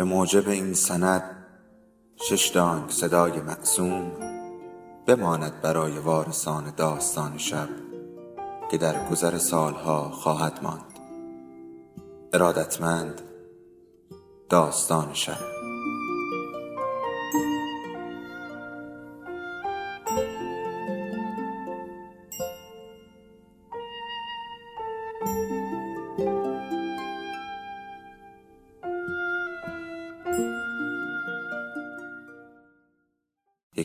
به موجب این سند شش دانگ صدای معصوم بماند برای وارثان داستان شب که در گذر سالها خواهد ماند. ارادتمند داستان شب.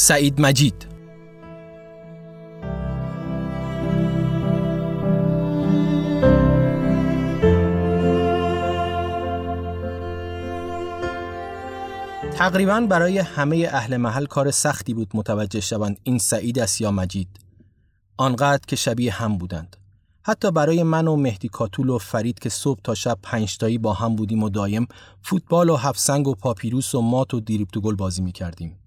سعید مجید. تقریبا برای همه اهل محل کار سختی بود متوجه شوند این سعید است یا مجید. آنقدر که شبیه هم بودند. حتی برای من و مهدی کاتول و فرید که صبح تا شب پنجتایی با هم بودیم و دایم فوتبال و هفسنگ و پاپیروس و مات و دیریب گل بازی می کردیم.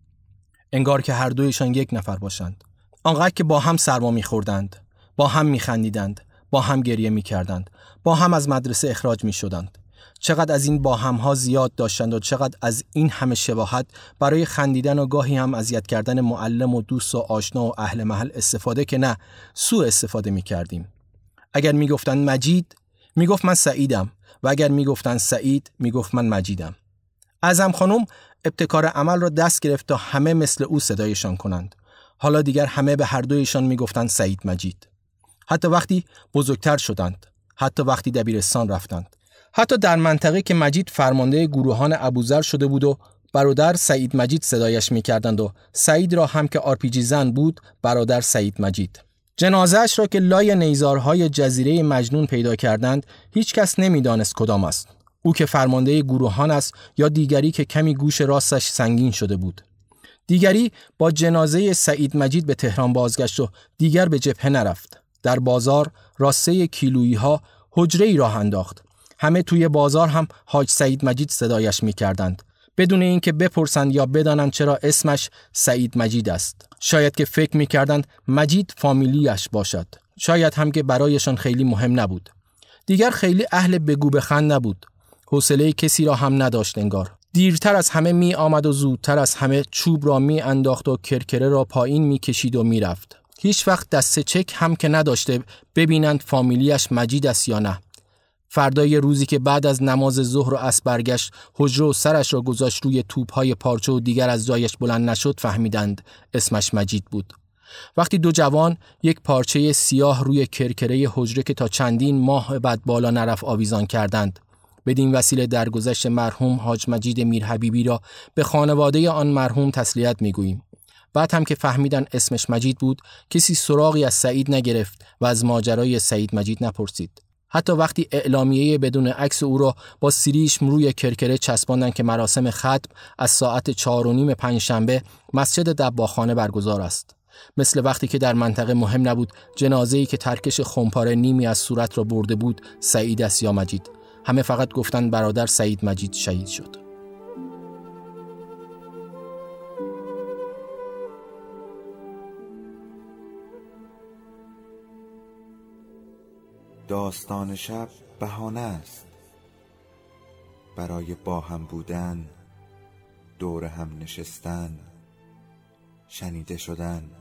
انگار که هر دویشان یک نفر باشند آنقدر که با هم سرما میخوردند با هم میخندیدند با هم گریه می‌کردند با هم از مدرسه اخراج می‌شدند چقدر از این با ها زیاد داشتند و چقدر از این همه شباهت برای خندیدن و گاهی هم اذیت کردن معلم و دوست و آشنا و اهل محل استفاده که نه سوء استفاده می کردیم. اگر می‌گفتند مجید می‌گفت من سعیدم و اگر می‌گفتند سعید می‌گفت من مجیدم. ازم خانم ابتکار عمل را دست گرفت تا همه مثل او صدایشان کنند. حالا دیگر همه به هر دویشان می‌گفتند سعید مجید. حتی وقتی بزرگتر شدند. حتی وقتی دبیرستان رفتند. حتی در منطقه که مجید فرمانده گروهان ابوذر شده بود و برادر سعید مجید صدایش می‌کردند و سعید را هم که آرپیجی زن بود برادر سعید مجید. جنازهش را که لای نیزارهای جزیره مجنون پیدا کردند هیچ کس نمی‌دانست کدام است. او که فرمانده گروهان است یا دیگری که کمی گوش راستش سنگین شده بود. دیگری با جنازه سعید مجید به تهران بازگشت و دیگر به جبهه نرفت. در بازار راسته کیلویی ها حجره ای راه انداخت. همه توی بازار هم حاج سعید مجید صدایش می کردند بدون اینکه بپرسند یا بدانند چرا اسمش سعید مجید است. شاید که فکر می کردند مجید فامیلیش باشد. شاید هم که برایشان خیلی مهم نبود. دیگر خیلی اهل بگو بخند نبود. حوصله کسی را هم نداشت انگار دیرتر از همه می آمد و زودتر از همه چوب را می انداخت و کرکره را پایین می کشید و می رفت. هیچ وقت دست چک هم که نداشته ببینند فامیلیش مجید است یا نه. فردای روزی که بعد از نماز ظهر و عصر برگشت حجره و سرش را گذاشت روی توپهای پارچه و دیگر از جایش بلند نشد فهمیدند اسمش مجید بود. وقتی دو جوان یک پارچه سیاه روی کرکره حجره که تا چندین ماه بعد بالا نرف آویزان کردند بدین وسیله درگذشت مرحوم حاج مجید میر حبیبی را به خانواده آن مرحوم تسلیت می‌گوییم. بعد هم که فهمیدن اسمش مجید بود کسی سراغی از سعید نگرفت و از ماجرای سعید مجید نپرسید. حتی وقتی اعلامیه بدون عکس او را با سیریش روی کرکره چسباندن که مراسم ختم از ساعت چهار و نیم پنجشنبه مسجد دباخانه برگزار است. مثل وقتی که در منطقه مهم نبود جنازه ای که ترکش خمپاره نیمی از صورت را برده بود سعید است یا مجید همه فقط گفتن برادر سعید مجید شهید شد. داستان شب بهانه است. برای با هم بودن دور هم نشستن شنیده شدن.